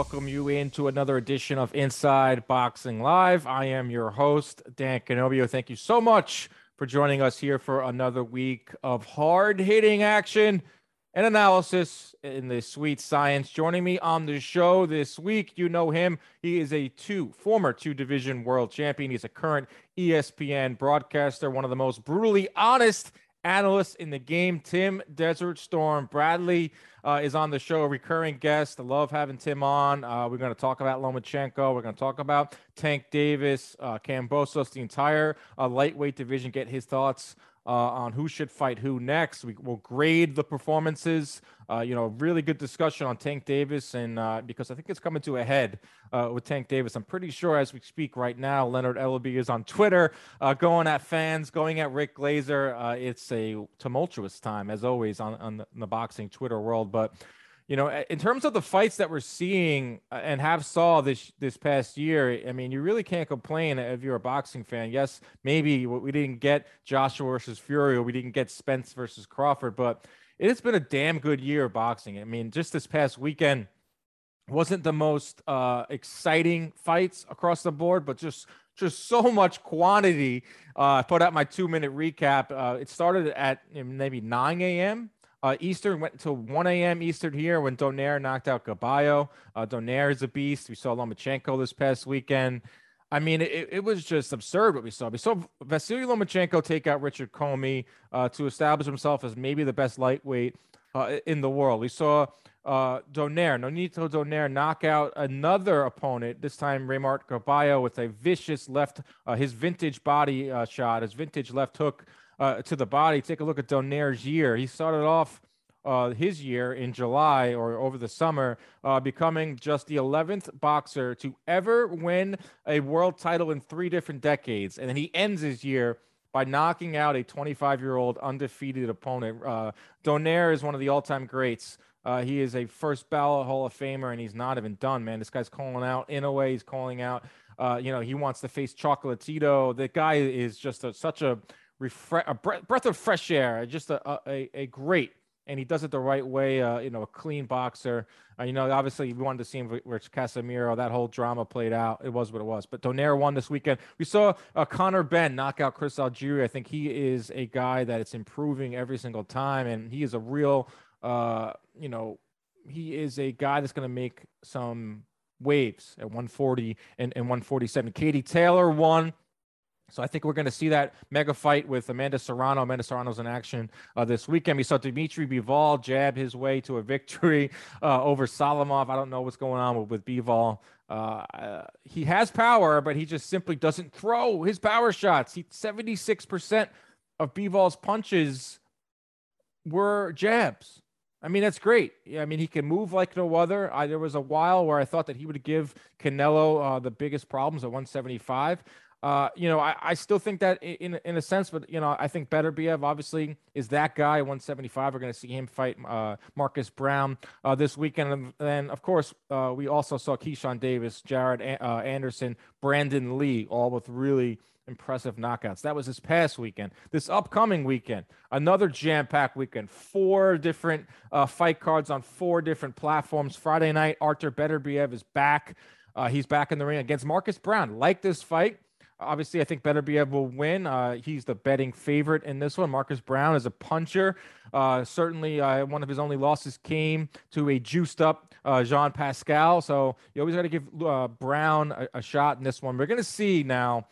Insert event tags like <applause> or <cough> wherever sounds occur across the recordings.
Welcome you into another edition of Inside Boxing Live. I am your host, Dan Canobbio. Thank you so much for joining us here for another week of hard hitting action and analysis in the sweet science. Joining me on the show this week, you know him. He is a two former two division world champion. He's a current ESPN broadcaster, one of the most brutally honest analysts in the game. Tim Desert Storm Bradley uh, is on the show, a recurring guest. I love having Tim on. Uh, we're going to talk about Lomachenko. We're going to talk about Tank Davis, uh, Kambosos, the entire uh, lightweight division. Get his thoughts uh, on who should fight who next. We will grade the performances. Uh, you know, really good discussion on Tank Davis, and uh, because I think it's coming to a head uh, with Tank Davis. I'm pretty sure as we speak right now, Leonard Ellerbe is on Twitter, uh, going at fans, going at Rick Glaser. Uh, it's a tumultuous time, as always, on, on the, the boxing Twitter world. But you know, in terms of the fights that we're seeing uh, and have saw this this past year, I mean, you really can't complain if you're a boxing fan. Yes, maybe we didn't get Joshua versus Fury, or we didn't get Spence versus Crawford, but it's been a damn good year of boxing. I mean, just this past weekend wasn't the most uh, exciting fights across the board, but just just so much quantity. Uh, I put out my two minute recap. Uh, it started at maybe 9 a.m. Uh, Eastern went until 1 a.m. Eastern here when Donaire knocked out Gaballo. Uh, Donaire is a beast. We saw Lomachenko this past weekend. I mean, it, it was just absurd what we saw. We saw Vasily Lomachenko take out Richard Commey uh, to establish himself as maybe the best lightweight uh, in the world. We saw uh, Donaire, Nonito Donaire, knock out another opponent, this time Reymart Gaballo with a vicious left, uh, his vintage body uh, shot, his vintage left hook uh, to the body. Take a look at Donaire's year. He started off uh, his year in July or over the summer, uh, becoming just the 11th boxer to ever win a world title in three different decades. And then he ends his year by knocking out a 25 year old undefeated opponent. Uh, Donaire is one of the all time greats. Uh, he is a first ballot Hall of Famer, and he's not even done, man. This guy's calling out Inoue. He's calling out. Uh, you know, he wants to face Chocolatito. The guy is just a, such a, refre- a breath, of fresh air. Just a, a, a great and he does it the right way. Uh, you know, a clean boxer. Uh, you know, obviously we wanted to see him where Casimero. That whole drama played out. It was what it was. But Donaire won this weekend. We saw uh, Conor Benn knock out Chris Algieri. I think he is a guy that it's improving every single time, and he is a real. Uh, you know, he is a guy that's going to make some waves at 140 and, and 147. Katie Taylor won. So I think we're going to see that mega fight with Amanda Serrano. Amanda Serrano's in action uh, this weekend. We saw Dmitry Bivol jab his way to a victory <laughs> uh, over Salamov. I don't know what's going on with, with Bivol. Uh, uh, he has power, but he just simply doesn't throw his power shots. He 76% of Bivol's punches were jabs. I mean, that's great. I mean, he can move like no other. I, there was a while where I thought that he would give Canelo uh, the biggest problems at 175. Uh, you know, I, I still think that in in a sense, but you know, I think Beterbiev obviously is that guy. 175. We're going to see him fight uh, Marcus Browne uh, this weekend, and then of course uh, we also saw Keyshawn Davis, Jared uh, Anderson, Brandon Lee, all with really impressive knockouts. That was this past weekend. This upcoming weekend, another jam-packed weekend. Four different uh, fight cards on four different platforms. Friday night, Artur Beterbiev is back. He's back in the ring against Marcus Browne. Like this fight. Obviously, I think Beterbiev will win. Uh, he's the betting favorite in this one. Marcus Browne is a puncher. Uh, certainly, uh, one of his only losses came to a juiced up uh, Jean Pascal. So you always got to give uh, Browne a, a, shot in this one. We're going to see now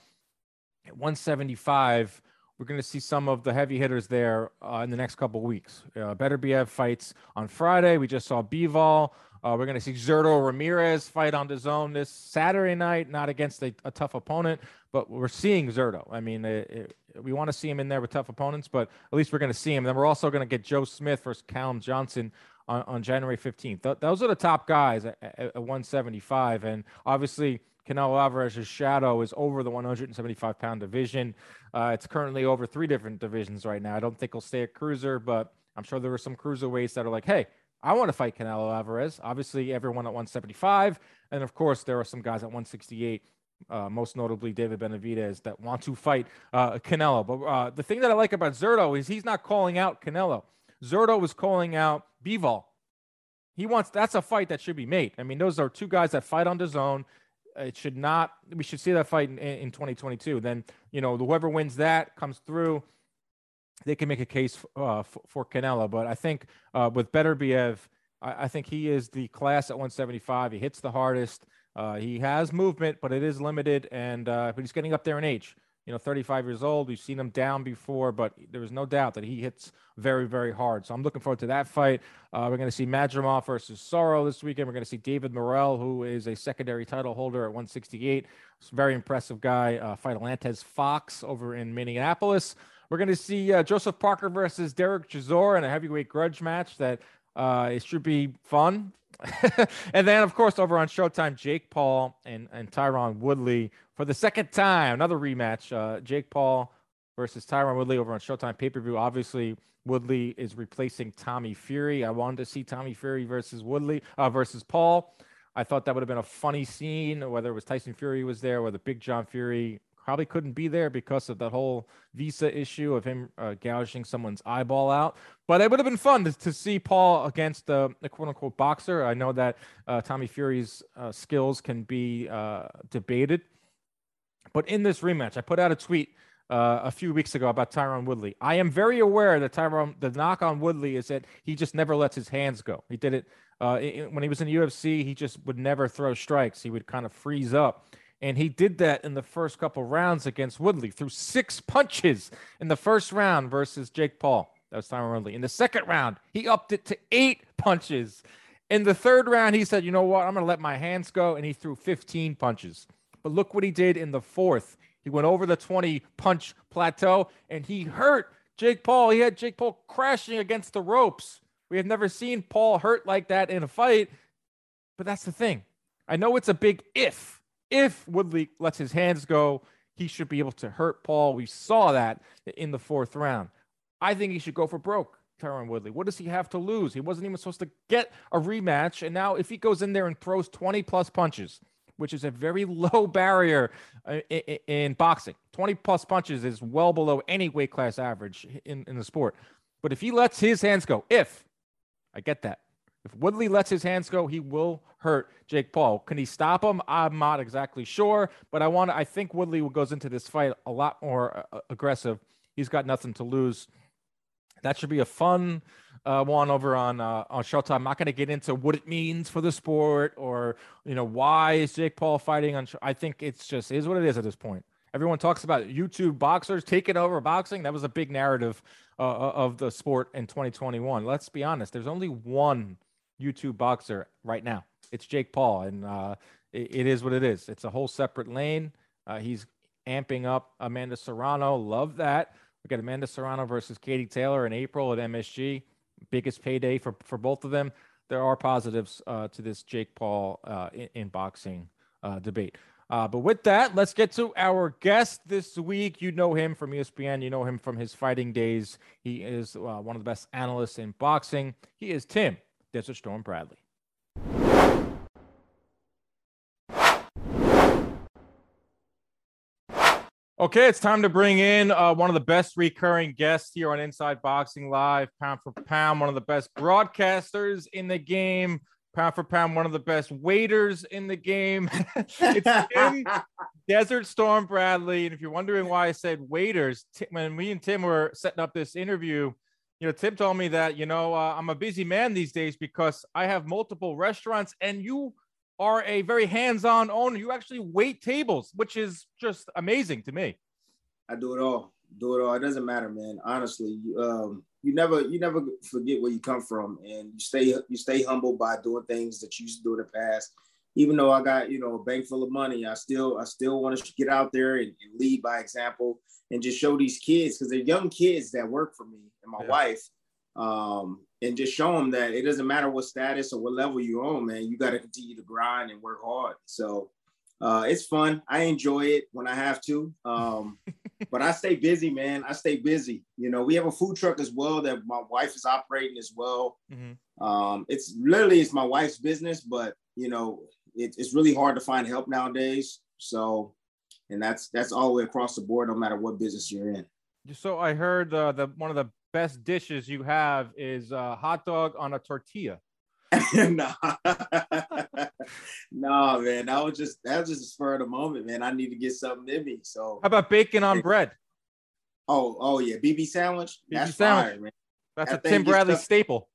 at 175. We're going to see some of the heavy hitters there uh, in the next couple weeks. Uh, Beterbiev fights on Friday. We just saw Bivol. Uh, we're going to see Zurdo Ramirez fight on the zone this Saturday night, not against a, a tough opponent, but we're seeing Zurdo. I mean, it, it, we want to see him in there with tough opponents, but at least we're going to see him. Then we're also going to get Joe Smith versus Callum Johnson on, on January 15th. Th- those are the top guys at, at 175. And obviously, Canelo Alvarez's shadow is over the 175 pound division. Uh, it's currently over three different divisions right now. I don't think he'll stay at cruiser, but I'm sure there are some cruiserweights that are like, hey, I want to fight Canelo Alvarez. Obviously, everyone at 175. And of course, there are some guys at 168 uh, most notably David Benavidez, that want to fight uh, Canelo. But uh, the thing that I like about Zurdo is he's not calling out Canelo. Zurdo was calling out Bivol. He wants that's a fight that should be made. I mean, those are two guys that fight on the zone. It should not. We should see that fight in, in 2022. Then you know, whoever wins that comes through. They can make a case uh, for, for Canelo, but I think uh, with Beterbiev, I, I think he is the class at 175. He hits the hardest. Uh, he has movement, but it is limited, and uh, but he's getting up there in age. You know, 35 years old. We've seen him down before, but there is no doubt that he hits very, very hard. So I'm looking forward to that fight. Uh, we're going to see Madrimov versus Sorrow this weekend. We're going to see David Morrell, who is a secondary title holder at 168. Very impressive guy. Uh, fight Alantez Fox over in Minneapolis. We're going to see uh, Joseph Parker versus Derek Chisora in a heavyweight grudge match that uh, it should be fun. <laughs> and then, of course, over on Showtime, Jake Paul and, and Tyron Woodley for the second time, another rematch. Uh, Jake Paul versus Tyron Woodley over on Showtime pay per view. Obviously, Woodley is replacing Tommy Fury. I wanted to see Tommy Fury versus Woodley uh, versus Paul. I thought that would have been a funny scene, whether it was Tyson Fury was there, whether Big John Fury probably couldn't be there because of that whole visa issue of him uh, gouging someone's eyeball out. But it would have been fun to, to see Paul against uh, a quote unquote boxer. I know that uh, Tommy Fury's uh, skills can be uh, debated. But in this rematch, I put out a tweet uh, a few weeks ago about Tyron Woodley. I am very aware that Tyron, the knock on Woodley is that he just never lets his hands go. He did it uh, when he was in the UFC. He just would never throw strikes. He would kind of freeze up. And he did that in the first couple rounds against Woodley through six punches in the first round versus Jake Paul. That was Tyron Woodley. In the second round, he upped it to eight punches. In the third round, he said, you know what? I'm going to let my hands go. And he threw 15 punches. But look what he did in the fourth. He went over the 20 punch plateau and he hurt Jake Paul. He had Jake Paul crashing against the ropes. We have never seen Paul hurt like that in a fight. But that's the thing. I know it's a big if if Woodley lets his hands go, he should be able to hurt Paul. We saw that in the fourth round. I think he should go for broke, Tyron Woodley. What does he have to lose? He wasn't even supposed to get a rematch. And now, if he goes in there and throws 20 plus punches, which is a very <laughs> low barrier uh, in, in boxing, 20 plus punches is well below any weight class average in, in the sport. But if he lets his hands go, if I get that, if Woodley lets his hands go, he will hurt Jake Paul. Can he stop him? I'm not exactly sure, but I want I think Woodley goes into this fight a lot more uh, aggressive. He's got nothing to lose. That should be a fun uh, one over on uh, on Showtime. I'm not going to get into what it means for the sport or you know why is Jake Paul fighting on. I think it's just is what it is at this point. Everyone talks about YouTube boxers taking over boxing. That was a big narrative uh, of the sport in 2021. Let's be honest. There's only one YouTube boxer right now. It's Jake Paul, and uh, it, it is what it is. It's a whole separate lane. Uh, he's amping up Amanda Serrano. Love that. We got Amanda Serrano versus Katie Taylor in April at MSG. Biggest payday for, for both of them. There are positives uh, to this Jake Paul uh, in, in, boxing uh, debate. Uh, but with that, let's get to our guest this week. You know him from ESPN. You know him from his fighting days. He is one of the best analysts in boxing. He is Tim Desert Storm Bradley. Okay, it's time to bring in uh, one of the best recurring guests here on Inside Boxing Live, pound for pound, one of the best broadcasters in the game, pound for pound, one of the best waiters in the game. <laughs> it's Tim <laughs> Desert Storm Bradley. And if you're wondering why I said waiters, when me and Tim were setting up this interview, you know, Tim told me that, you know, uh, I'm a busy man these days because I have multiple restaurants and you are a very hands-on owner. You actually wait tables, which is just amazing to me. I do it all. Do it all. It doesn't matter, man. Honestly, um, you never you never forget where you come from, and you stay you stay humble by doing things that you used to do in the past. Even though I got you know a bank full of money, I still I still want to get out there and, and lead by example and just show these kids because they're young kids that work for me and my yeah. wife. Um, and just show them that it doesn't matter what status or what level you're on, man. You got to continue to grind and work hard. So uh, it's fun. I enjoy it when I have to. Um, <laughs> but I stay busy, man. I stay busy. You know, we have a food truck as well that my wife is operating as well. Mm-hmm. Um, it's literally it's my wife's business, but you know, it, it's really hard to find help nowadays. So, and that's that's all the way across the board, no matter what business you're in. So I heard uh, the one of the best dishes you have is a hot dog on a tortilla. <laughs> no, no, <laughs> man. That was just that was just a spur of the moment, man. I need to get something in me. So how about bacon on bread? Oh, oh yeah, BB sandwich. BB That's sandwich. Fire, man. That's that a Tim Bradley staple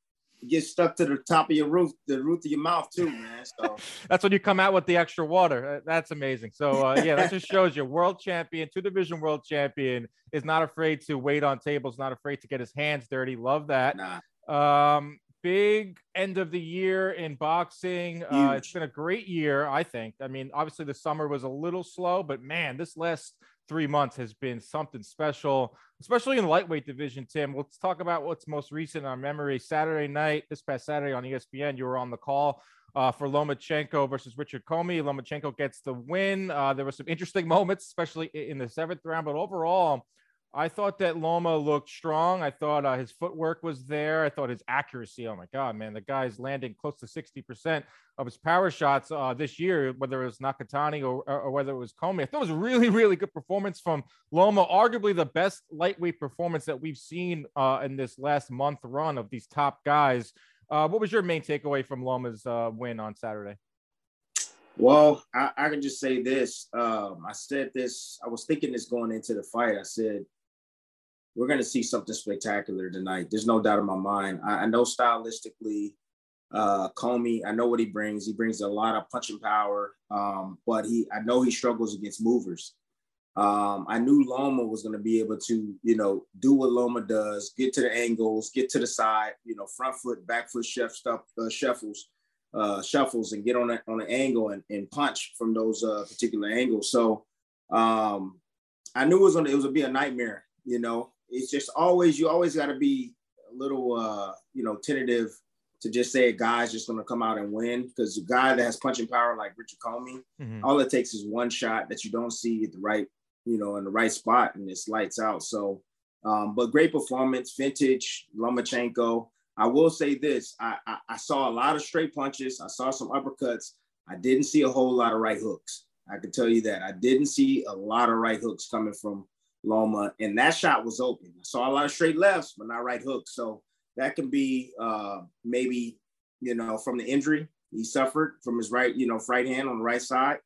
get stuck to the top of your roof, the roof of your mouth too, man. So <laughs> that's when you come out with the extra water. Uh, that's amazing. So uh, yeah, that just shows you world champion, two division world champion is not afraid to wait on tables, not afraid to get his hands dirty. Love that. Nah. Um, big end of the year in boxing. Uh, it's been a great year, I think. I mean, obviously the summer was a little slow, but man, this last three months has been something special, especially in the lightweight division. Tim, let's talk about what's most recent on memory. Saturday night, this past Saturday on ESPN, you were on the call uh, for Lomachenko versus Richard Comey. Lomachenko gets the win. Uh, there were some interesting <laughs> moments, especially in the seventh round, but overall, I thought that Loma looked strong. I thought uh, his footwork was there. I thought his accuracy. Oh my God, man, the guy's landing close to 60% of his power shots uh, this year, whether it was Nakatani or, or, whether it was Commey. I thought it was a really, really good performance from Loma, arguably the best lightweight performance that we've seen uh, in this last month run of these top guys. Uh, what was your main takeaway from Loma's uh, win on Saturday? Well, I, I, can just say this. Um, I said this, I was thinking this going into the fight. I said, we're going to see something spectacular tonight. There's no doubt in my mind. I, I know stylistically, uh, Commey, I know what he brings. He brings a lot of punching power, um, but he, I know he struggles against movers. Um, I knew Loma was going to be able to, you know, do what Loma does, get to the angles, get to the side, you know, front foot, back foot, chef stuff, uh, shuffles, uh, shuffles, and get on a, on an angle and, and punch from those uh, particular angles. So um, I knew it was going to it was to be a nightmare, you know it's just always you always got to be a little uh, you know tentative to just say a guy's just going to come out and win because a guy that has punching power like Richard Commey, mm-hmm. all it takes is one shot that you don't see at the right you know in the right spot and it's lights out. So, um, but great performance, vintage Lomachenko. I will say this: I, I I saw a lot of straight punches. I saw some uppercuts. I didn't see a whole lot of right hooks. I can tell you that I didn't see a lot of right hooks coming from Loma, and that shot was open. I saw a lot of straight lefts, but not right hooks. So that can be uh, maybe you know from the injury he suffered from his right, you know, right hand on the right side.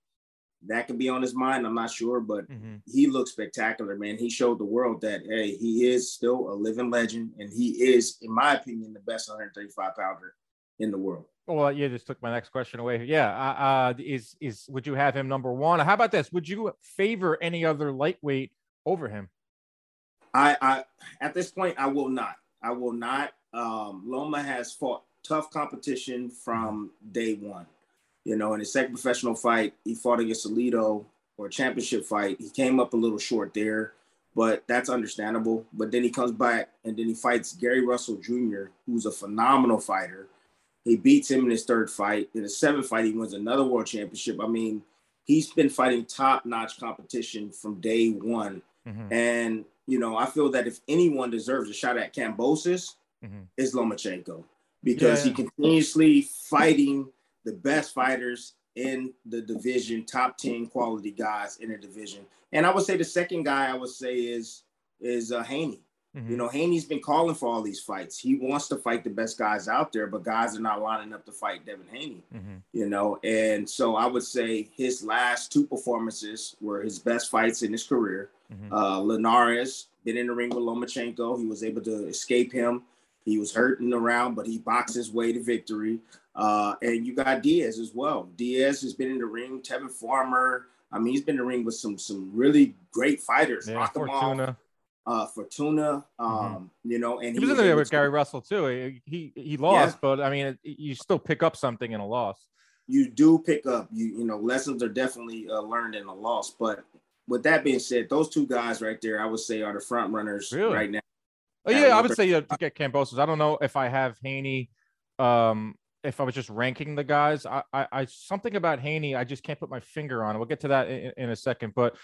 That can be on his mind. I'm not sure, but mm-hmm. he looked spectacular, man. He showed the world that hey, he is still a living legend, and he is, in my opinion, the best 135 pounder in the world. Well, you just took my next question away. Yeah, uh, uh, is is would you have him number one? How about this? Would you favor any other lightweight over him? I, I at this point I will not. I will not. Um, Loma has fought tough competition from day one. You know, in his second professional fight, he fought against Salido or a championship fight. He came up a little short there, but that's understandable. But then he comes back and then he fights Gary Russell Jr., who's a phenomenal fighter. He beats him in his third fight. In his seventh fight, he wins another world championship. I mean, he's been fighting top-notch competition from day one. Mm-hmm. And you know, I feel that if anyone deserves a shot at Kambosos, mm-hmm. is Lomachenko because yeah. he continuously fighting the best fighters in the division, top 10 quality guys in the division. And I would say the second guy I would say is is uh, Haney. Mm-hmm. You know, Haney's been calling for all these fights. He wants to fight the best guys out there, but guys are not lining up to fight Devin Haney. Mm-hmm. You know, and so I would say his last two performances were his best fights in his career. Mm-hmm. Uh, Linares been in the ring with Lomachenko. He was able to escape him. He was hurting around, but he boxed his way to victory. Uh, and you got Diaz as well. Diaz has been in the ring. Tevin Farmer. I mean, he's been in the ring with some some really great fighters. Yeah, Fortuna uh, Fortuna, mm-hmm. um, mm-hmm. you know, and he, he was, in there with Gary Russell too. He he lost, yeah. but I mean, you still pick up something in a loss. You do pick up, you you know, lessons are definitely uh, learned in a loss. But with that being said, those two guys right there, I would say, are the front runners really? right now. Oh yeah, I would say yeah, to get Kambosos. I don't know if I have Haney. Um, if I was just ranking the guys, I, I, I something about Haney, I just can't put my finger on. It. We'll get to that in, in a second. But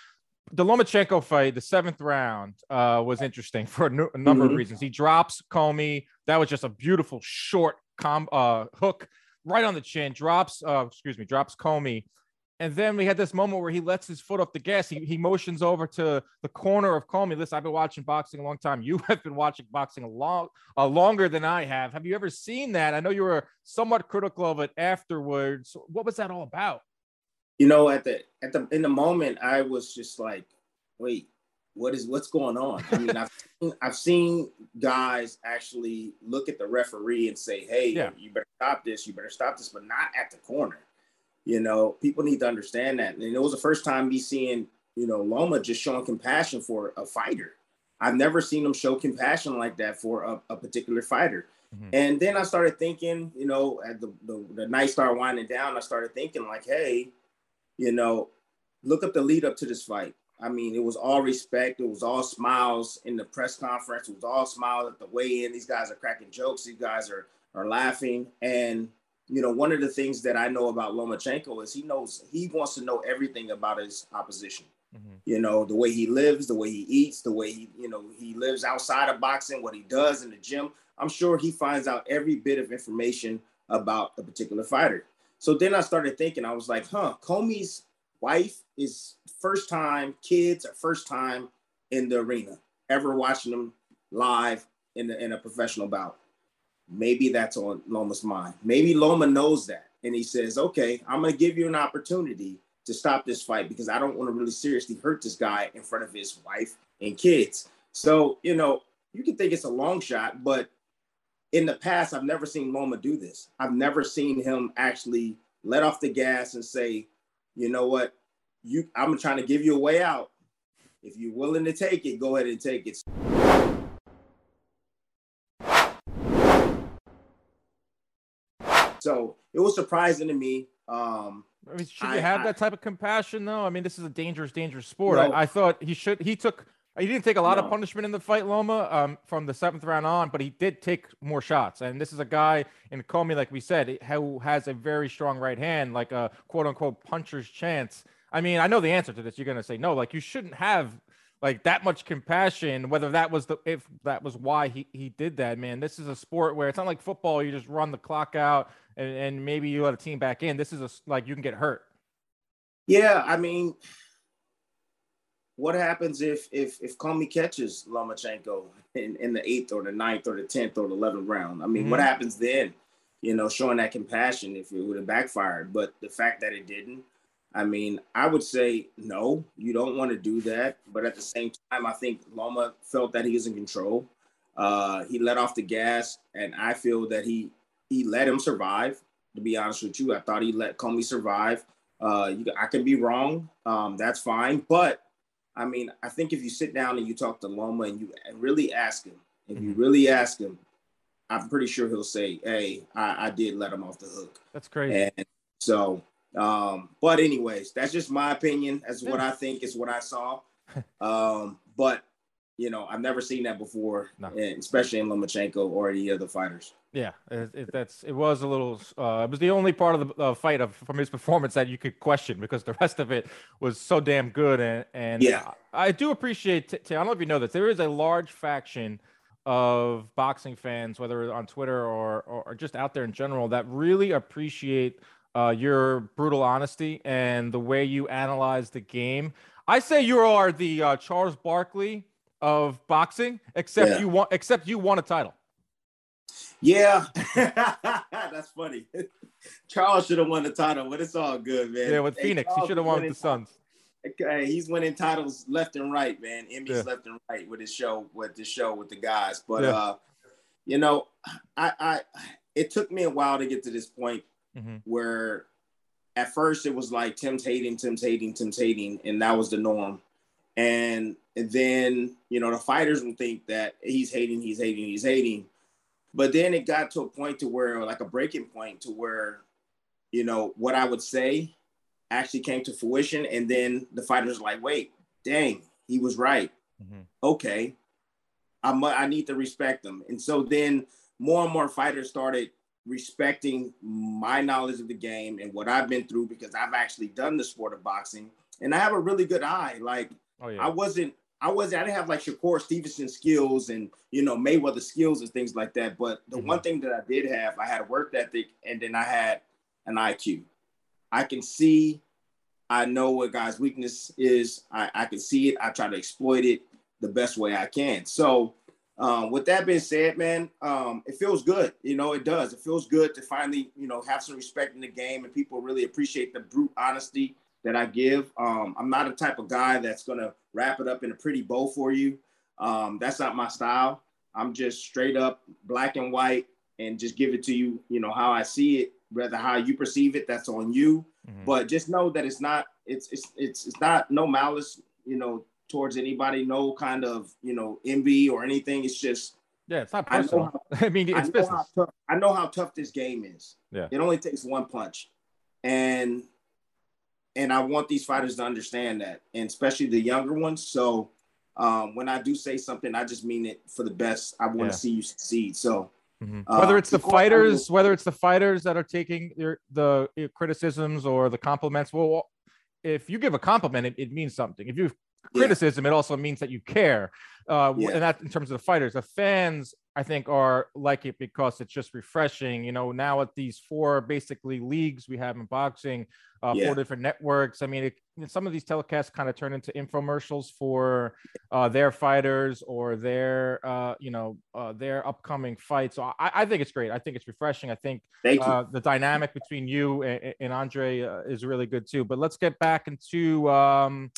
the Lomachenko fight, the seventh round, uh, was interesting for a, n- a number mm-hmm. of reasons. He drops Commey. That was just a beautiful short com uh, hook right on the chin. Drops, uh, excuse me, drops Commey. And then we had this moment where he lets his foot off the gas. He, he motions over to the corner of Commey. Listen, I've been watching boxing a long time. You have been watching boxing a long, uh, longer than I have. Have you ever seen that? I know you were somewhat critical of it afterwards. What was that all about? You know, at the at the in the moment, I was just like, wait, what is what's going on? I mean, I've <laughs> I've seen guys actually look at the referee and say, hey, yeah. you better stop this, you better stop this, but not at the corner. You know, people need to understand that. And it was the first time me seeing, you know, Loma just showing compassion for a fighter. I've never seen him show compassion like that for a, a particular fighter. Mm-hmm. And then I started thinking, you know, at the, the, the night started winding down, I started thinking like, hey, you know, look up the lead up to this fight. I mean, it was all respect. It was all smiles in the press conference. It was all smiles at the weigh-in. These guys are cracking jokes. These guys are are laughing. And you know, one of the things that I know about Lomachenko is he knows he wants to know everything about his opposition. Mm-hmm. You know, the way he lives, the way he eats, the way he, you know, he lives outside of boxing, what he does in the gym. I'm sure he finds out every bit of information about a particular fighter. So then I started thinking, I was like, huh, Commey's wife is first time, kids are first time in the arena, ever watching them live in, the, in a professional bout. Maybe that's on Loma's mind. Maybe Loma knows that. And he says, okay, I'm going to give you an opportunity to stop this fight because I don't want to really seriously hurt this guy in front of his wife and kids. So, you know, you can think it's a long shot, but in the past, I've never seen Loma do this. I've never seen him actually let off the gas and say, you know what, you I'm trying to give you a way out. If you're willing to take it, go ahead and take it. So it was surprising to me. Um, I mean, should you have I, that type of compassion though? I mean, this is a dangerous, dangerous sport. No, I, I, thought he should. He took he didn't take a lot no. of punishment in the fight, Loma, um, from the seventh round on, but he did take more shots. And this is a guy in Commey, like we said, who has a very strong right hand, like a quote unquote puncher's chance. I mean, I know the answer to this. You're gonna say no, like you shouldn't have like that much compassion. Whether that was the if that was why he he did that, man. This is a sport where it's not like football. You just run the clock out and, and maybe you let a team back in. This is a like you can get hurt. Yeah, I mean what happens if if if Commey catches Lomachenko in, in the eighth or the ninth or the tenth or the eleventh round? I mean, mm-hmm. what happens then? You know, showing that compassion if it would have backfired, but the fact that it didn't, I mean, I would say no, you don't want to do that. But at the same time, I think Loma felt that he was in control. Uh, he let off the gas, and I feel that he he let him survive. To be honest with you, I thought he let Commey survive. Uh, you, I can be wrong. Um, that's fine, but I mean, I think if you sit down and you talk to Loma and you really ask him, if you mm-hmm. really ask him, I'm pretty sure he'll say, "Hey, I, I did let him off the hook." That's crazy. And so, um, but anyways, that's just my opinion. That's what I think is what I saw. <laughs> Um, but you know, I've never seen that before, no. especially in Lomachenko or any other fighters. Yeah, it, it, that's it was a little. Uh, it was the only part of the uh, fight of from his performance that you could question because the <laughs> rest of it was so damn good. And and yeah, I, I do appreciate. T- t- I don't know if you know this. There is a large faction of boxing fans, whether on Twitter or, or, or just out there in general, that really appreciate uh, your brutal honesty and the way you analyze the game. I say you are the uh, Charles Barkley of boxing, except yeah. you want except you won a title. Yeah, <laughs> that's funny. <laughs> Charles should have won the title, but it's all good, man. Yeah, with hey, Phoenix, Charles he should have won with the Suns. Okay, he's winning titles left and right, man. Emmys yeah. left and right with his show, with the show with the guys. But yeah. uh, you know, I, I it took me a while to get to this point mm-hmm. where at first it was like Tim's hating, Tim's hating, Tim's hating, and that was the norm. And, and then, you know, the fighters will think that he's hating, he's hating, he's hating. But then it got to a point to where, like a breaking point to where, you know, what I would say actually came to fruition. And then the fighters like, wait, dang, he was right. Mm-hmm. Okay. I'm, I need to respect them. And so then more and more fighters started respecting my knowledge of the game and what I've been through because I've actually done the sport of boxing and I have a really good eye. Like oh, yeah. I wasn't, I wasn't, I didn't have like Shakur Stevenson skills and you know Mayweather skills and things like that. But the mm-hmm. one thing that I did have, I had a work ethic and then I had an IQ. I can see, I know what guy's weakness is. I, I can see it. I try to exploit it the best way I can. So um, with that being said, man, um, it feels good. You know, it does. It feels good to finally, you know, have some respect in the game and people really appreciate the brute honesty that I give. Um, I'm not a type of guy that's going to wrap it up in a pretty bow for you. Um, that's not my style. I'm just straight up black and white and just give it to you, you know, how I see it, rather how you perceive it, that's on you. Mm-hmm. But just know that it's not, it's, it's, it's, it's not no malice, you know, towards anybody, no kind of you know envy or anything. It's just yeah, it's not personal. I, how, <laughs> I mean, it's I business. Tough, I know how tough this game is. Yeah, it only takes one punch, and and I want these fighters to understand that, and especially the younger ones. So um, when I do say something, I just mean it for the best. I want to see you succeed. So. Mm-hmm. Uh, whether it's the fighters, whether it's the fighters that are taking your, the criticisms or the compliments, well, if you give a compliment, it, it means something. If you criticism, yeah. it also means that you care. Uh, yeah. And that in terms of the fighters, the fans, I think, are like it because it's just refreshing. You know, now at these four basically leagues we have in boxing, uh, yeah. four different networks. I mean, it, some of these telecasts kind of turn into infomercials for uh, their fighters or their, uh, you know, uh, their upcoming fights. So I, I, think it's great. I think it's refreshing. I think uh, the dynamic between you and, and Andre uh, is really good too. But let's get back into. Um,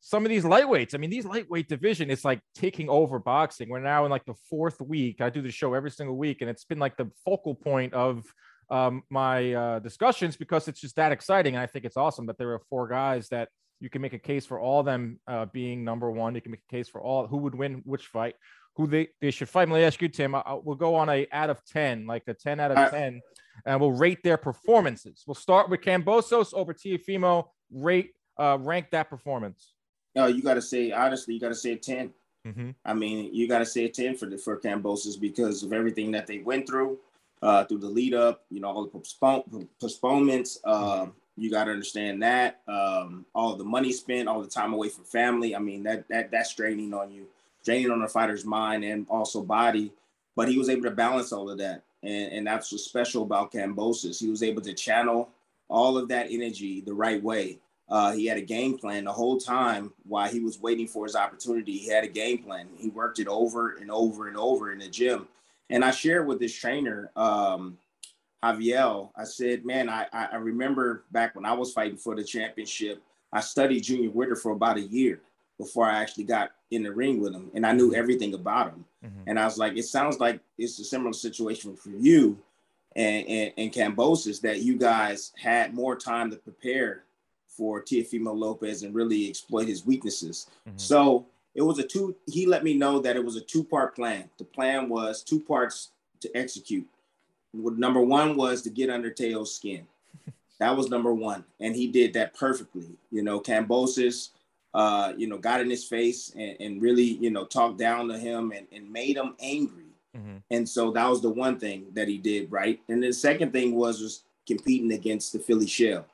some of these lightweights. I mean, these lightweight division is like taking over boxing. We're now in like the fourth week. I do the show every single week, and it's been like the focal point of um, my uh, discussions because it's just that exciting. And I think it's awesome that there are four guys that you can make a case for all of them uh, being number one. You can make a case for all who would win which fight, who they, they should fight. Let me ask you, Tim. I, we'll go on a out of ten, like a ten out of ten, and we'll rate their performances. We'll start with Kambosos over Teofimo. Rate uh, rank that performance. No, you got to say honestly, you got to say a 10 mm-hmm. I mean, you got to say a ten for the for Kambosos because of everything that they went through uh, through the lead up. You know, all the postpone, postponements. Uh, you got to understand that um, all the money spent, all the time away from family. I mean, that that that's draining on you, draining on a fighter's mind and also body. But he was able to balance all of that, and and that's what's special about Kambosos. He was able to channel all of that energy the right way. Uh, he had a game plan the whole time while he was waiting for his opportunity. He had a game plan. He worked it over and over and over in the gym. And I shared with this trainer, um, Javier, I said, man, I, I remember back when I was fighting for the championship, I studied Junior Witter for about a year before I actually got in the ring with him. And I knew everything about him. Mm-hmm. And I was like, it sounds like it's a similar situation for you and, and, and Kambosos that you guys had more time to prepare for Teofimo Lopez and really exploit his weaknesses. Mm-hmm. So it was a two, he let me know that it was a two part plan. The plan was two parts to execute. Number one was to get under Teo's skin. <laughs> That was number one. And he did that perfectly. You know, Kambosos, uh, you know, got in his face and, and really, you know, talked down to him and, and made him angry. Mm-hmm. And so that was the one thing that he did right. And the second thing was was competing against the Philly Shell.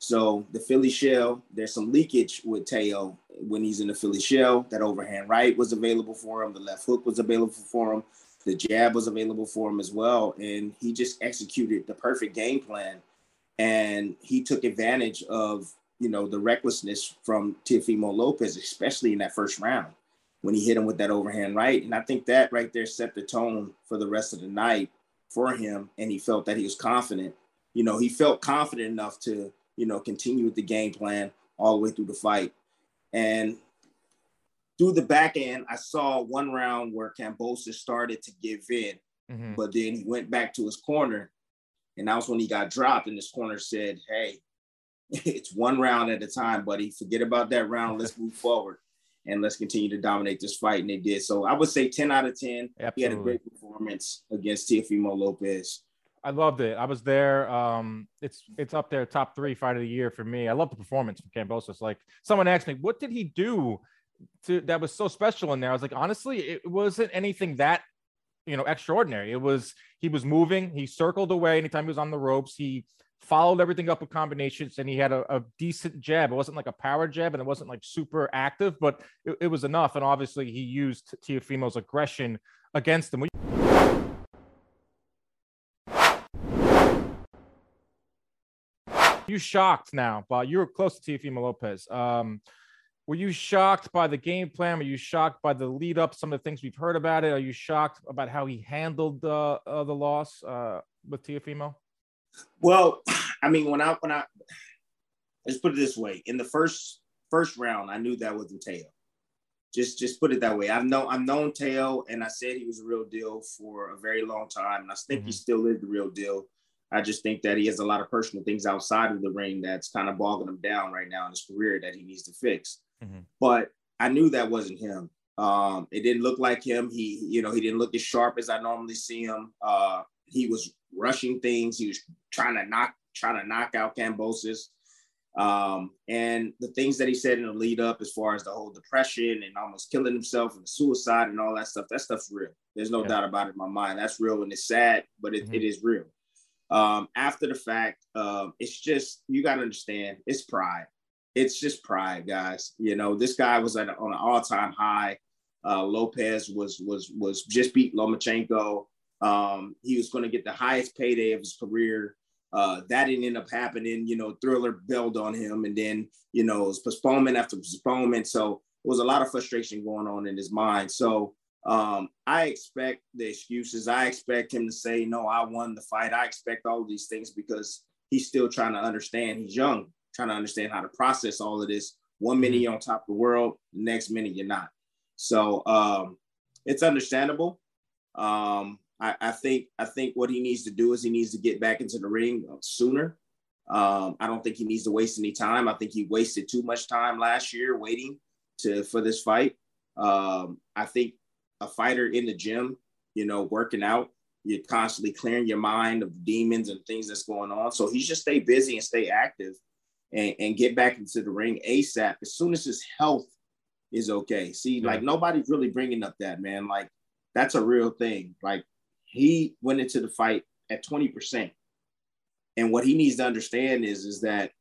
So the Philly shell, there's some leakage with Teo when he's in the Philly shell. That overhand right was available for him. The left hook was available for him. The jab was available for him as well. And he just executed the perfect game plan. And he took advantage of, you know, the recklessness from Teofimo Lopez, especially in that first round when he hit him with that overhand right. And I think that right there set the tone for the rest of the night for him. And he felt that he was confident. You know, he felt confident enough to you know, continue with the game plan all the way through the fight. And through the back end, I saw one round where Kambosos started to give in, mm-hmm. but then he went back to his corner. And that was when he got dropped. And this corner said, Hey, <laughs> it's one round at a time, buddy. Forget about that round. Let's move <laughs> forward and let's continue to dominate this fight. And they did. So I would say 10 out of 10. Absolutely. He had a great performance against Teofimo Lopez. I loved it. I was there. Um, it's it's up there, top three fight of the year for me. I love the performance from Kambosos. Like someone asked me, what did he do to that was so special in there. I was like, honestly, it wasn't anything that you know extraordinary. It was he was moving, he circled away anytime he was on the ropes. He followed everything up with combinations and he had a, a decent jab. It wasn't like a power jab and it wasn't like super active, but it, it was enough. And obviously he used Teofimo's aggression against him. You shocked now, but you were close to Teofimo Lopez. Um, were you shocked by the game plan? Were you shocked by the lead up? Some of the things we've heard about it. Are you shocked about how he handled uh, uh, the loss uh, with Teofimo? Well, I mean, when I when I let's put it this way, in the first first round, I knew that wasn't Teo. Just just put it that way. I've known I've known Teo, and I said he was a real deal for a very long time, and I think mm-hmm. he still is the real deal. I just think that he has a lot of personal things outside of the ring that's kind of bogging him down right now in his career that he needs to fix. Mm-hmm. But I knew that wasn't him. Um, it didn't look like him. He, you know, he didn't look as sharp as I normally see him. Uh, he was rushing things. He was trying to knock trying to knock out Kambosos. Um, and the things that he said in the lead up, as far as the whole depression and almost killing himself and suicide and all that stuff, that stuff's real. There's no yeah. doubt about it in my mind. That's real and it's sad, but it, mm-hmm. it is real. Um, after the fact, um, it's just you got to understand it's pride. It's just pride, guys. You know, this guy was at a, on an all time high. Uh, Lopez was was was just beat Lomachenko. Um, he was going to get the highest payday of his career. Uh, that didn't end up happening. You know, Triller bailed on him, and then you know it was postponement after postponement. So it was a lot of frustration going on in his mind. So um, I expect the excuses. I expect him to say, "No, I won the fight." I expect all of these things because he's still trying to understand. He's young, trying to understand how to process all of this. One minute mm-hmm. you're on top of the world, the next minute you're not. So um, it's understandable. Um, I, I, think I think what he needs to do is he needs to get back into the ring sooner. Um, I don't think he needs to waste any time. I think he wasted too much time last year waiting to for this fight. Um, I think a fighter in the gym, you know, working out, you're constantly clearing your mind of demons and things that's going on. So he should stay busy and stay active and, and get back into the ring ASAP as soon as his health is okay. See, yeah. like nobody's really bringing up that, man. Like that's a real thing. Like he went into the fight at 20%. And what he needs to understand is, is that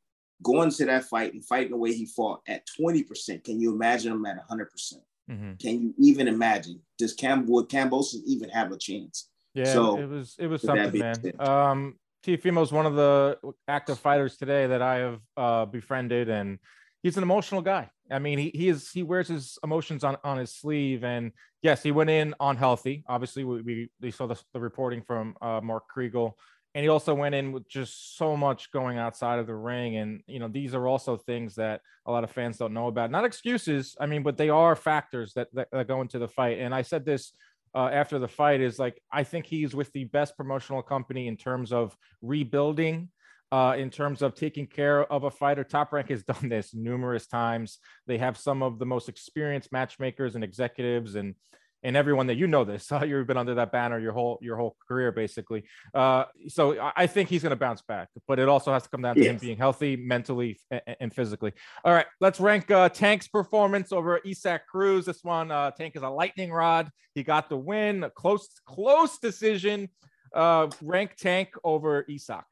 going to that fight and fighting the way he fought at 20%, can you imagine him at 100%? Percent mm hmm Can you even imagine? Does Cam would Kambosos even have a chance? Yeah, so it was it was something, man. Um, Teofimo is one of the active fighters today that I have uh, befriended, and he's an emotional guy. I mean, he, he is he wears his emotions on, on his sleeve, and yes, he went in unhealthy. Obviously, we, we, we saw the, the reporting from uh, Mark Kriegel, and he also went in with just so much going outside of the ring. And you know, these are also things that a lot of fans don't know about. Not excuses, I mean, but they are factors that that, that go into the fight. And I said this uh, after the fight is like I think he's with the best promotional company in terms of rebuilding uh, in terms of taking care of a fighter. Top Rank has <laughs> done this numerous times. They have some of the most experienced matchmakers and executives and and everyone that you know this. <laughs> Uh, you've been under that banner your whole your whole career, basically. Uh, so I think he's going to bounce back, but it also has to come down to yes. him being healthy mentally and, and, physically. All right, let's rank uh, Tank's performance over Isaac Cruz. This one, uh, Tank is a lightning rod. He got the win, a close close decision. Uh, rank Tank over Isaac.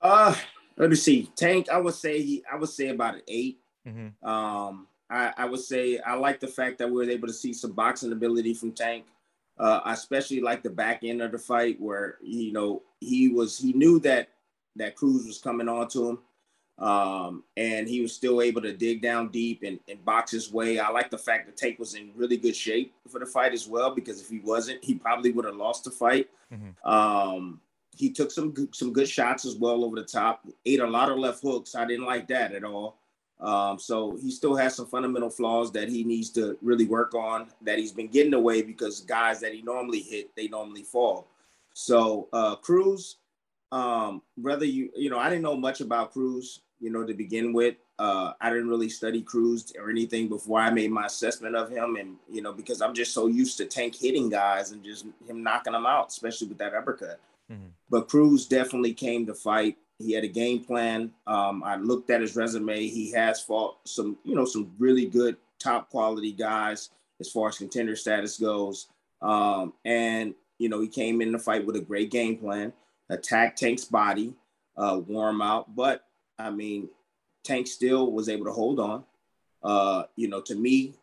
Uh, let me see. Tank, I would say he, I would say about an 8 mm-hmm. Um, I, I would say I like the fact that we were able to see some boxing ability from Tank. Uh, I especially like the back end of the fight where you know he was he knew that that Cruz was coming on to him. Um, and he was still able to dig down deep and, and box his way. I like the fact that Tank was in really good shape for the fight as well, because if he wasn't, he probably would have lost the fight. Mm-hmm. Um, he took some some good shots as well over the top. Ate a lot of left hooks. I didn't like that at all. Um, so he still has some fundamental flaws that he needs to really work on. That he's been getting away because guys that he normally hit, they normally fall. So uh, Cruz, um, whether you you know, I didn't know much about Cruz, you know, to begin with. Uh, I didn't really study Cruz or anything before I made my assessment of him, and you know, because I'm just so used to Tank hitting guys and just him knocking them out, especially with that uppercut. Mm-hmm. But Cruz definitely came to fight. He had a game plan. Um, I looked at his resume. He has fought some, you know, some really good top quality guys as far as contender status goes. Um, and you know, he came in the fight with a great game plan, attack Tank's body, uh, warm out. But I mean, Tank still was able to hold on. Uh, you know, to me,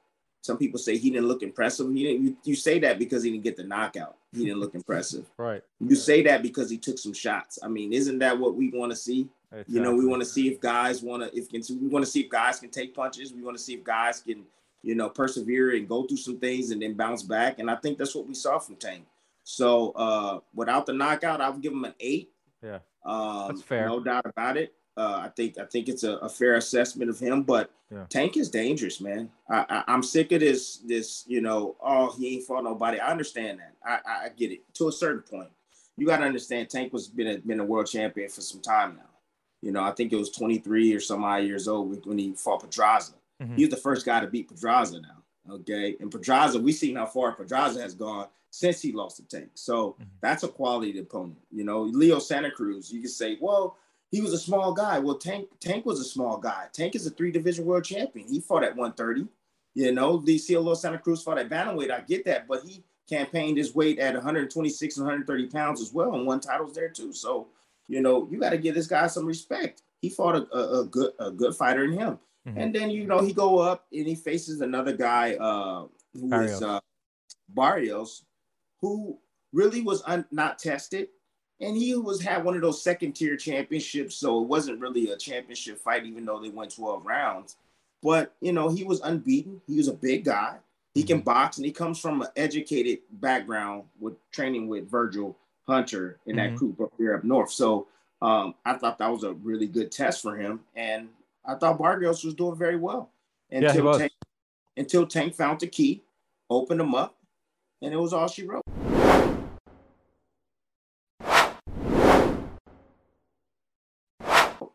some people say he didn't look impressive. He didn't. You, you say that because he didn't get the knockout. He didn't look impressive. <laughs> right. You say that because he took some shots. I mean, isn't that what we want to see? Exactly. You know, we want to see if guys want to. If we want to see if guys can take punches. We want to see if guys can, you know, persevere and go through some things and then bounce back. And I think that's what we saw from Tank. So uh, without the knockout, I would give him an eight. Yeah, um, that's fair. No doubt about it. Uh, I think I think it's a, a, fair assessment of him, but yeah. Tank is dangerous, man. I, am sick of this this you know oh he ain't fought nobody. I understand that. I, I get it to a certain point. You got to understand Tank was been a, been a world champion for some time now. You know I think it was 23 or some odd years old when he fought Pedraza. Mm-hmm. He's the first guy to beat Pedraza now. Okay, and Pedraza we seen how far Pedraza has gone since he lost to Tank. So mm-hmm. that's a quality opponent. You know Leo Santa Cruz. You can say well he was a small guy. Well, Tank Tank was a small guy. Tank is a three division world champion. He fought at 130. You know, the CLO Santa Cruz fought at bantamweight. I get that, but he campaigned his weight at 126 and 130 pounds as well, and won titles there too. So, you know, you got to give this guy some respect. He fought a, a, a good a good fighter in him, mm-hmm. and then you know he go up and he faces another guy uh, who Barrios. is uh, Barrios, who really was un- not tested and he was had one of those second tier championships, so it wasn't really a championship fight, even though they went 12 rounds. But you know, he was unbeaten. He was a big guy. He can mm-hmm. box, and he comes from an educated background with training with Virgil Hunter in that mm-hmm. group up there up north. So um, I thought that was a really good test for him, and I thought Barrios was doing very well until yeah, Tank, until Tank found the key, opened him up, and it was all she wrote.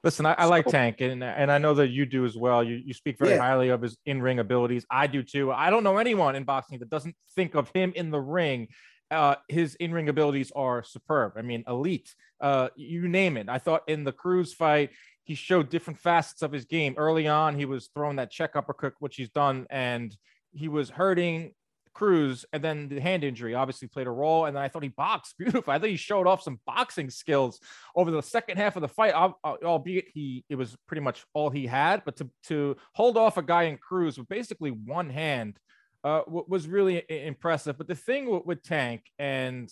Listen, I, I like Tank, and and I know that you do as well. You you speak very yeah. highly of his in ring abilities. I do too. I don't know anyone in boxing that doesn't think of him in the ring. Uh, his in ring abilities are superb. I mean, elite. Uh, you name it. I thought in the Cruz fight, he showed different facets of his game. Early on, he was throwing that check uppercut, which he's done, and he was hurting Cruz, and then the hand injury obviously played a role. And then I thought he boxed <laughs> beautiful. I thought he showed off some boxing skills over the second half of the fight, albeit he it was pretty much all he had. But to to hold off a guy in Cruz with basically one hand uh, was really impressive. But the thing with, with Tank, and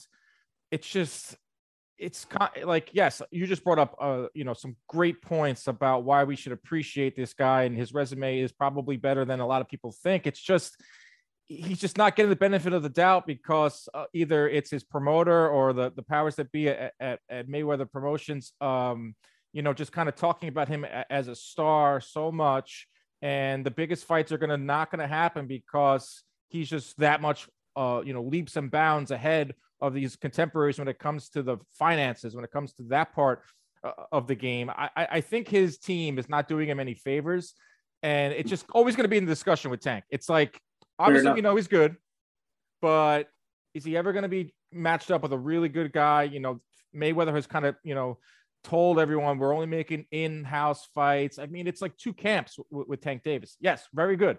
it's just it's like yes you just brought up uh you know some great points about why we should appreciate this guy and his resume is probably better than a lot of people think it's just he's just not getting the benefit of the doubt because uh, either it's his promoter or the, the powers that be at, at, at Mayweather Promotions, um, you know, just kind of talking about him as a star so much. And the biggest fights are going to not going to happen because he's just that much, uh, you know, leaps and bounds ahead of these contemporaries when it comes to the finances, when it comes to that part uh, of the game. I, I think his team is not doing him any favors. And it's just always going to be in the discussion with Tank. It's like Obviously, we know he's good, but is he ever going to be matched up with a really good guy? You know, Mayweather has kind of, you know, told everyone we're only making in-house fights. I mean, it's like two camps w- with Tank Davis. Yes, very good,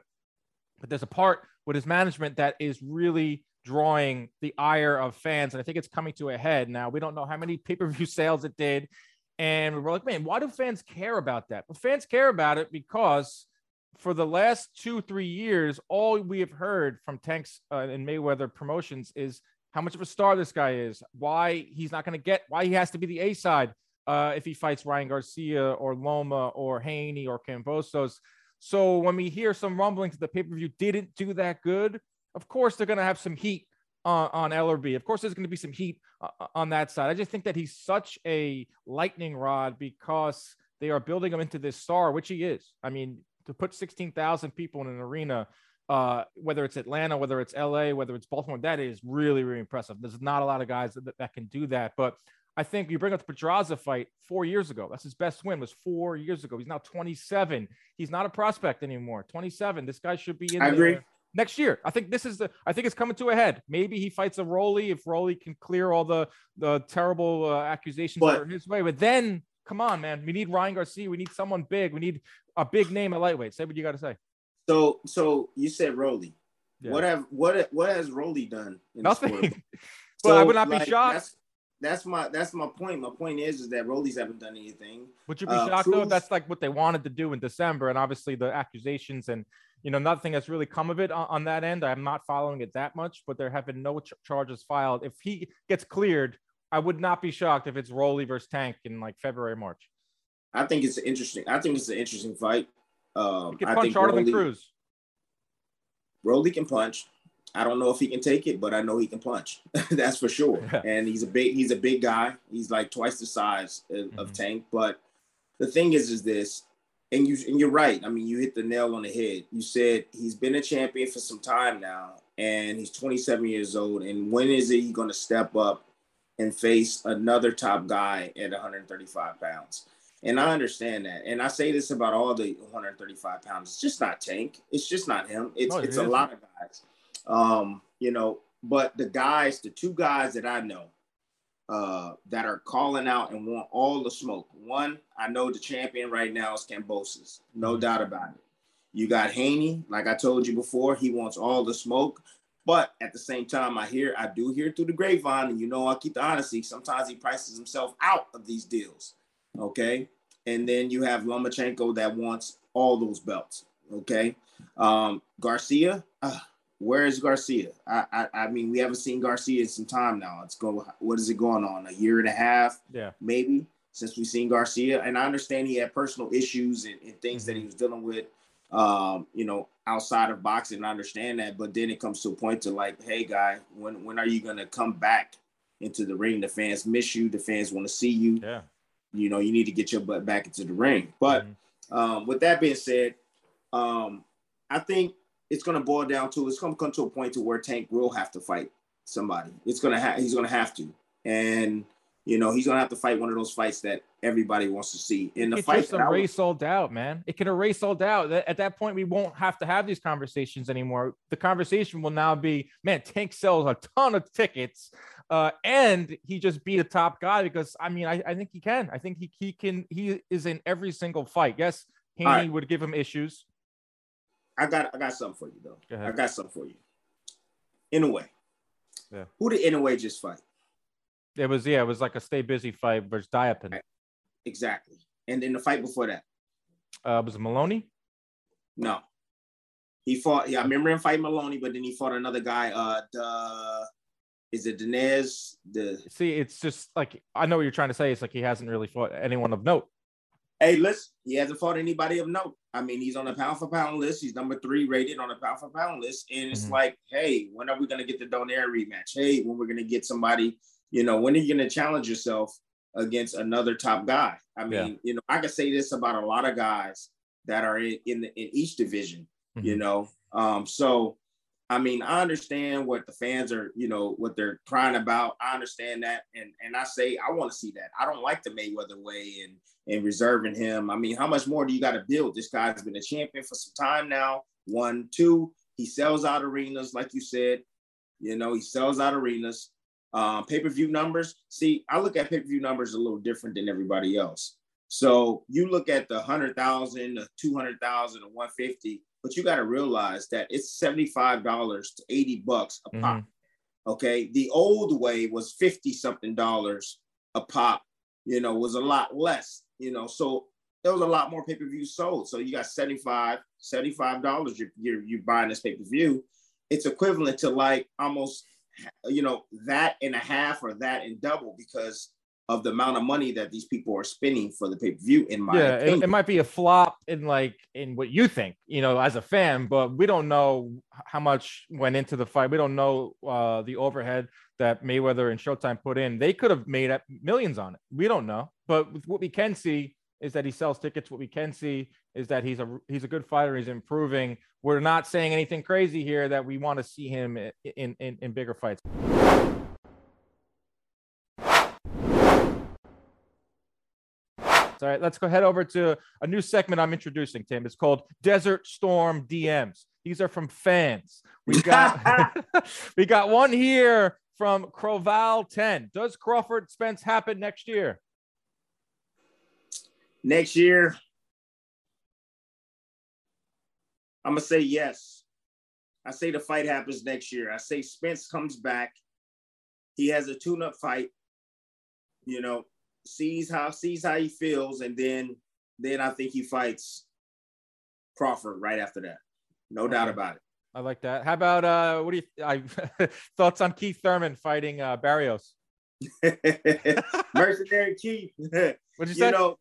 but there's a part with his management that is really drawing the ire of fans, and I think it's coming to a head now. We don't know how many <laughs> pay-per-view sales it did, and we're like, man, why do fans care about that? Well, fans care about it because for the last two, three years, all we have heard from Tanks uh, and Mayweather promotions is how much of a star this guy is, why he's not going to get, why he has to be the A side uh, if he fights Ryan Garcia or Loma or Haney or Kambosos. So when we hear some rumblings that the pay per view didn't do that good, of course they're going to have some heat on, on Ellerbe. Of course, there's going to be some heat uh, on that side. I just think that he's such a lightning rod because they are building him into this star, which he is. I mean, to put 16,000 people in an arena, uh, whether it's Atlanta, whether it's LA, whether it's Baltimore, that is really, really impressive. There's not a lot of guys that, that can do that. But I think you bring up the Pedraza fight four years ago. That's his best win was four years ago. He's now 27. He's not a prospect anymore. 27. This guy should be in I agree. next year. I think this is the. I think it's coming to a head. Maybe he fights a Rolly if Rolly can clear all the the terrible uh, accusations but, his way. But then Come on, man. We need Ryan Garcia. We need someone big. We need a big name at lightweight. Say what you got to say. So, so you said Rolly. Yeah. What have what what has Rolly done? Nothing. <laughs> well, so, I would not be shocked. That's, that's, my that's my point. My point is is that Rolly's haven't done anything. Would you be uh, shocked Cruz, though? That's like what they wanted to do in December, and obviously the accusations and you know nothing has really come of it on, on that end. I'm not following it that much, but there have been no ch- charges filed. If he gets cleared, I would not be shocked if it's Rolly versus Tank in like February, March. I think it's interesting. I think it's an interesting fight. Um, he can punch harder Rolly, than Cruz. Rolly can punch. I don't know if he can take it, but I know he can punch. <laughs> That's for sure. <laughs> and he's a big he's a big guy. He's like twice the size of, mm-hmm. of, Tank. But the thing is, is this, and you and you're right. I mean, you hit the nail on the head. You said he's been a champion for some time now, and he's 27 years old. And when is he going to step up and face another top guy at 135 pounds? And I understand that. And I say this about all the 135 pounds. It's just not Tank. It's just not him. It's no, it it's a lot of guys. Um, you know, but the guys, the two guys that I know uh, that are calling out and want all the smoke. One, I know the champion right now is Kambosos. No mm-hmm. doubt about it. You got Haney, like I told you before, he wants all the smoke. But at the same time, I hear, I do hear through the grapevine, and you know, I keep the honesty. Sometimes he prices himself out of these deals. Okay. And then you have Lomachenko that wants all those belts. Okay. Um, Garcia, uh, where is Garcia? I, I, I mean, we haven't seen Garcia in some time now. It's go. What is it going on? A year and a half? Yeah, maybe since we've seen Garcia. And I understand he had personal issues and, and things mm-hmm. that he was dealing with. Um, you know, outside of boxing, I understand that. But then it comes to a point to like, hey, guy, when when are you gonna come back into the ring? The fans miss you. The fans want to see you. Yeah. You know, you need to get your butt back into the ring. But mm-hmm. um, with that being said, um, I think it's going to boil down to it's to come to a point to where Tank will have to fight somebody. It's to have he's going to have to, and you know he's going to have to fight one of those fights that everybody wants to see. In the it fight, just erase all doubt, man. It can erase all doubt. At that point, we won't have to have these conversations anymore. The conversation will now be, man, Tank sells a ton of tickets. Uh, and he just beat a top guy because I mean I, I think he can. I think he he can he is in every single fight. Yes, Haney right. would give him issues. I got I got something for you though. I got something for you. Inoue. Yeah. Who did Inoue just fight? It was yeah, it was like a stay busy fight versus Dipaen. Right. Exactly. And then the fight before that. Uh was it Moloney? No. He fought, yeah, I remember him fighting Moloney, but then he fought another guy. Uh the is it Dinez? The see, it's just like I know what you're trying to say. It's like he hasn't really fought anyone of note. Hey, listen, he hasn't fought anybody of note. I mean, he's on the pound for pound list. He's number three rated on the pound for pound list. And it's mm-hmm. like, hey, when are we going to get the Donaire rematch? Hey, when we're going to get somebody, you know, when are you going to challenge yourself against another top guy? I mean, yeah. you know, I can say this about a lot of guys that are in in, the, in each division, mm-hmm. you know. Um, so I mean, I understand what the fans are, you know, what they're crying about. I understand that, and and I say I want to see that. I don't like the Mayweather way and and reserving him. I mean, how much more do you got to build? This guy's been a champion for some time now. One, two, he sells out arenas, like you said. You know, he sells out arenas. Um, pay per view numbers. See, I look at pay per view numbers a little different than everybody else. So you look at the hundred thousand, the two hundred thousand, the one fifty but you got to realize that it's $75 to 80 bucks a pop. Mm-hmm. Okay. The old way was 50 something dollars a pop, you know, was a lot less, you know. So there was a lot more pay-per-view sold. So you got 75, $75 you're, you're, you're buying this pay-per-view. It's equivalent to like almost, you know, that and a half or that and double because of the amount of money that these people are spending for the pay per view. In my yeah, it, it, might be a flop in like in what you think, you know, as a fan, but we don't know how much went into the fight. We don't know uh, the overhead that Mayweather and Showtime put in. They could have made millions on it. We don't know, but what we can see is that he sells tickets. What we can see is that he's a he's a good fighter. He's improving. We're not saying anything crazy here that we want to see him in in, in bigger fights. All right, let's go head over to a new segment I'm introducing, Tim. It's called Desert Storm DMs. These are from fans. We <laughs> got <laughs> we got one here from Croval 10. Does Crawford Spence happen next year? Next year, I'm gonna say yes. I say the fight happens next year. I say Spence comes back. He has a tune-up fight. You know, sees how sees how he feels, and then then I think he fights Crawford right after that. No okay. doubt about it. I like that. How about uh what do you I <laughs> thoughts on Keith Thurman fighting uh Barrios? <laughs> Mercenary Keith. <laughs> What'd you, you say? know,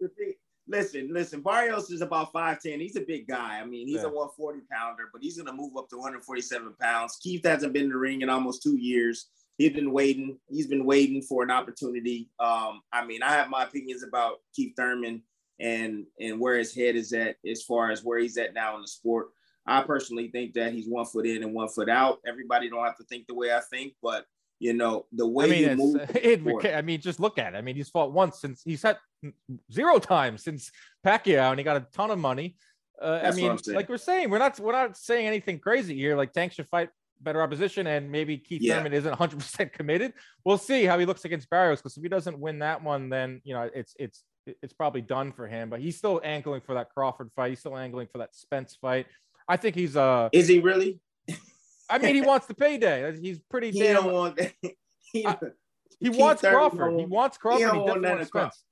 listen, listen, Barrios is about 5'10. He's a big guy. I mean, he's yeah. a 140 pounder, but he's gonna move up to 147 pounds. Keith hasn't been in the ring in almost two years. He's been waiting. He's been waiting for an opportunity. Um, I mean, I have my opinions about Keith Thurman and and where his head is at as far as where he's at now in the sport. I personally think that he's one foot in and one foot out. Everybody don't have to think the way I think, but you know the way I mean, he moves. <laughs> It, I mean, just look at it. I mean, he's fought once since he's had zero times since Pacquiao, and he got a ton of money. Uh, I mean, like we're saying, we're not we're not saying anything crazy here. Like Tank should fight better opposition, and maybe Keith yeah. Thurman isn't 100 percent committed. We'll see how he looks against Barrios because if he doesn't win that one, then you know it's it's it's probably done for him. But he's still angling for that Crawford fight. He's still angling for that Spence fight. I think he's uh Is he really? I mean, he wants the payday. He's pretty he damn. Don't want <laughs> he, I, he wants Crawford. He wants Crawford. He, he definitely wants Spence.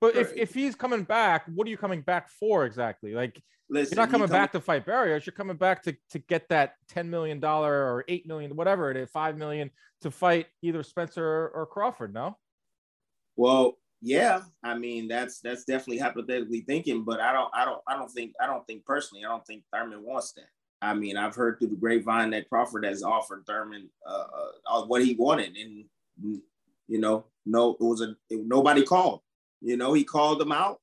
But if, if he's coming back, what are you coming back for exactly? Like Listen, you're not coming back to fight Barrios. You're coming back to to get that ten million dollar or eight million, whatever it is, five million to fight either Spencer or, or Crawford. No. Well, yeah, I mean that's that's definitely hypothetically thinking, but I don't I don't I don't think I don't think personally I don't think Thurman wants that. I mean I've heard through the grapevine that Crawford has offered Thurman uh, uh, what he wanted, and you know no it was a it, nobody called. You know he called him out,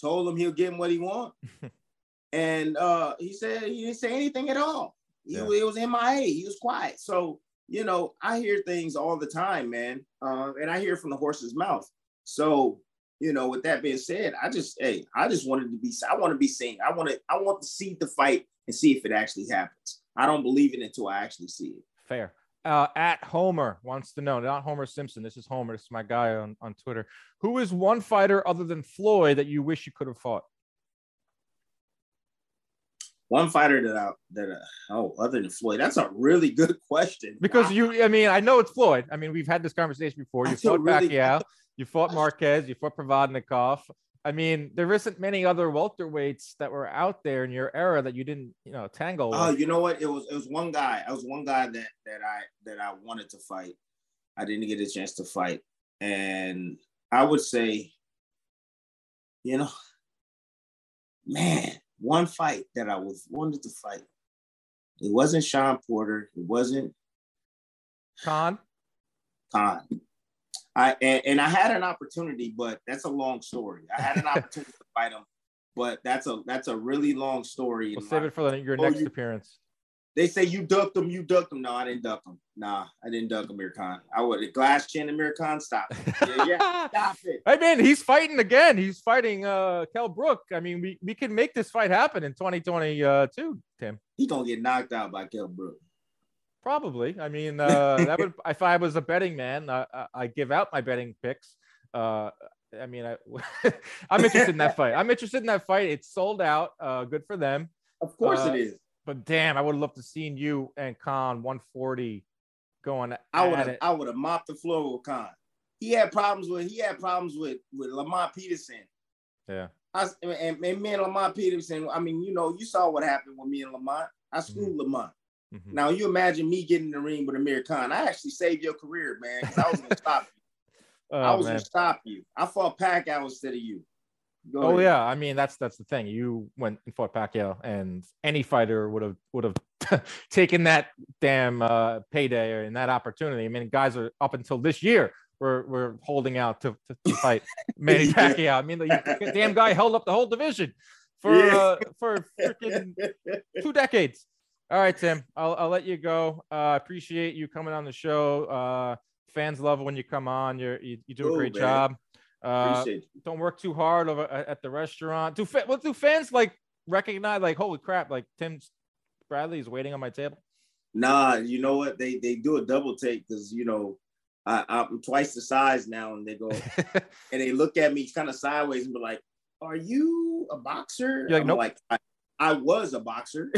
told him he'll give him what he want, <laughs> and uh, he said he didn't say anything at all. He, yeah. It was MIA. He was quiet. So you know I hear things all the time, man, uh, and I hear from the horse's mouth. So, you know, with that being said, I just, hey, I just wanted to be, I want to be seen. I want to, I want to see the fight and see if it actually happens. I don't believe it until I actually see it. Fair. Uh, at Homer wants to know, not Homer Simpson. This is Homer. This is my guy on, on Twitter. Who is one fighter other than Floyd that you wish you could have fought? One fighter that I that I, oh other than Floyd, that's a really good question. Because you, I mean, I know it's Floyd. I mean, we've had this conversation before. You fought really, Pacquiao. You fought Marquez, you fought Provodnikov. I mean, there isn't many other welterweights that were out there in your era that you didn't, you know, tangle. Oh, you know what? It was it was one guy. I was one guy that that I that I wanted to fight. I didn't get a chance to fight, and I would say, you know, man, one fight that I was wanted to fight. It wasn't Shawn Porter. It wasn't Khan. Khan. I and, and, I had an opportunity, but that's a long story. I had an opportunity to fight him, but that's a that's a really long story. We'll save it for your oh, next you, appearance. They say you ducked him, you ducked him. No, I didn't duck him. Nah, I didn't duck Amir Khan. I would glass chin Amir Khan. Stop. <laughs> Yeah, yeah, stop it. I mean, he's fighting again. He's fighting uh Kell Brook. I mean, we, we can make this fight happen in 2022, Tim. He's gonna get knocked out by Kell Brook. Probably. I mean, <laughs> uh, that would if I was a betting man, uh, I give out my betting picks. Uh, I mean, I, <laughs> I'm interested in that fight. I'm interested in that fight. It's sold out. Uh, good for them. Of course it uh, is. But damn, I would have loved to seen you and Khan 140 going. I would have. I would have mopped the floor with Khan. He had problems with. He had problems with with Lamont Peterson. Yeah. I, and, and me and Lamont Peterson. I mean, you know, you saw what happened with me and Lamont. I screwed mm-hmm. Lamont. Mm-hmm. Now you imagine me getting in the ring with Amir Khan. I actually saved your career, man, because I was gonna stop you. <laughs> Oh, I was man. gonna stop you. I fought Pacquiao instead of you. Go oh ahead. yeah, I mean that's that's the thing. You went and fought Pacquiao, and any fighter would have would have <laughs> taken that damn uh, payday and that opportunity. I mean, guys are up until this year we're we're holding out to, to, to fight <laughs> Manny Pacquiao. I mean, the damn guy held up the whole division for yeah. uh, for freaking two decades. All right, Tim, I'll, I'll let you go. Uh, I appreciate you coming on the show. Uh, fans love when you come on. You're, you, you do a great man. job. Uh, don't work too hard over at the restaurant. Do what do fans like recognize? Like, holy crap! Like Tim Bradley is waiting on my table. Nah, you know what? They they do a double take because you know I, I'm twice the size now, and they go <laughs> and they look at me kind of sideways and be like, "Are you a boxer?" You're like, nope. like, I was a boxer.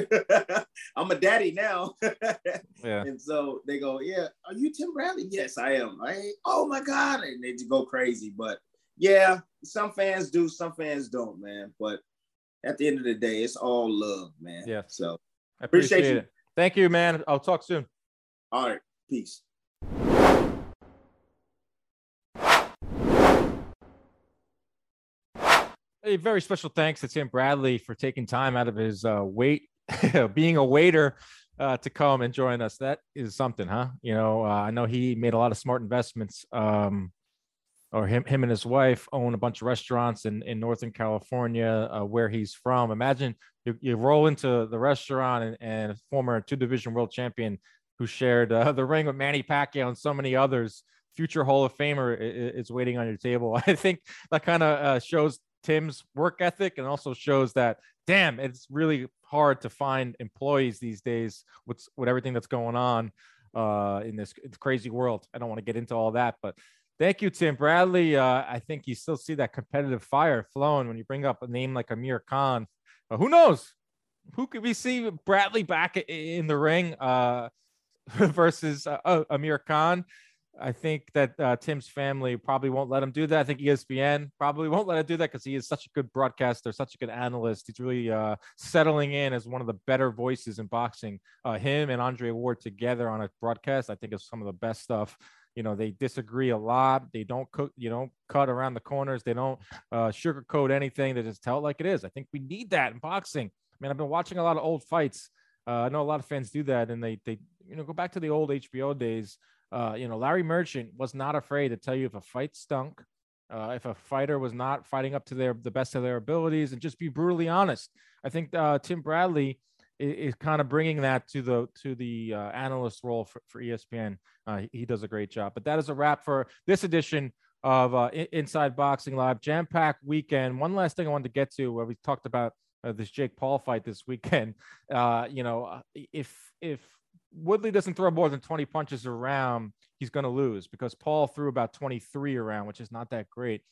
<laughs> I'm a daddy now. <laughs> yeah. And so they go, Yeah, are you Tim Bradley? Yes, I am. I oh my God. And they just go crazy. But yeah, some fans do, some fans don't, man. But at the end of the day, it's all love, man. Yeah. So I appreciate, appreciate it. Thank you, man. I'll talk soon. All right. Peace. A very special thanks to Tim Bradley for taking time out of his uh, wait, <laughs> being a waiter, uh, to come and join us. That is something, huh? You know, uh, I know he made a lot of smart investments. Um, or him, him and his wife own a bunch of restaurants in, in Northern California, uh, where he's from. Imagine you, you roll into the restaurant and, and former two division world champion who shared uh, <laughs> the ring with Manny Pacquiao and so many others. Future Hall of Famer is waiting on your table. <laughs> I think that kind of uh, shows Tim's work ethic and also shows that, damn, it's really hard to find employees these days with, with everything that's going on uh, in this crazy world. I don't want to get into all that, but thank you, Tim Bradley. Uh, I think you still see that competitive fire flowing when you bring up a name like Amir Khan. Who knows? Who could we see Bradley back in the ring? Uh, <laughs> versus uh, oh, Amir Khan. I think that uh, Tim's family probably won't let him do that. I think ESPN probably <laughs> won't let him do that because he is such a good broadcaster, such a good analyst. He's really uh, settling in as one of the better voices in boxing. Uh, him and Andre Ward together on a broadcast, I think, is some of the best stuff. You know, they disagree a lot. They don't cook, you know, cut around the corners. They don't uh, sugarcoat anything. They just tell it like it is. I think we need that in boxing. I mean, I've been watching a lot of old fights. Uh, I know a lot of fans do that, and they they you know, go back to the old HBO days. Uh, you know, Larry Merchant was not afraid to tell you if a fight stunk, uh, if a fighter was not fighting up to their the best of their abilities, and just be brutally honest. I think uh, Tim Bradley is, is, kind of bringing that to the to the uh, analyst role for, for ESPN. Uh, he, he does a great job. But that is a wrap for this edition of uh, Inside Boxing Live, jam packed weekend. One last thing I wanted to get to, where we talked about uh, this Jake Paul fight this weekend. <laughs> Uh, you know, if if Woodley doesn't throw more than 20 punches around, he's going to lose because Paul threw about 23 around, which is not that great.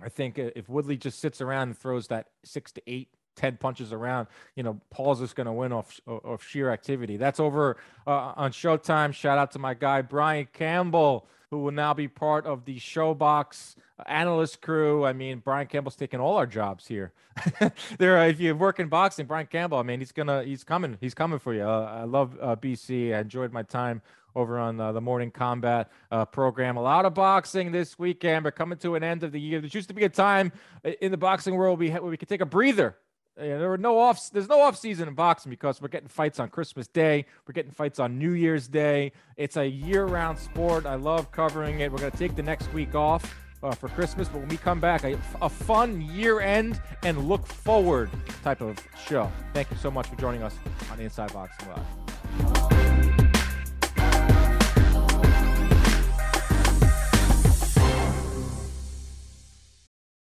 I think uh, if Woodley just sits around and throws that six to eight, 10 punches around, you know, Paul's just going to win off, off sheer activity. That's over uh, on Showtime. Shout out to my guy, Brian Campbell who will now be part of the ShoBox analyst crew. I mean, Brian Campbell's taking all our jobs here. <laughs> there, if you work in boxing, Brian Campbell. I mean, he's gonna, he's coming, he's coming for you. Uh, I love uh, BC. I enjoyed my time over on uh, the Morning Combat uh, program. A lot of boxing this weekend. We're coming to an end of the year. There used to be a time in the boxing world we ha- where we could take a breather there were no off. There's no off season in boxing because we're getting fights on Christmas Day. We're getting fights on New Year's Day. It's a year-round sport. I love covering it. We're gonna take the next week off uh, for Christmas, but when we come back, a, a fun year-end and look forward type of show. Thank you so much for joining us on Inside Boxing Live.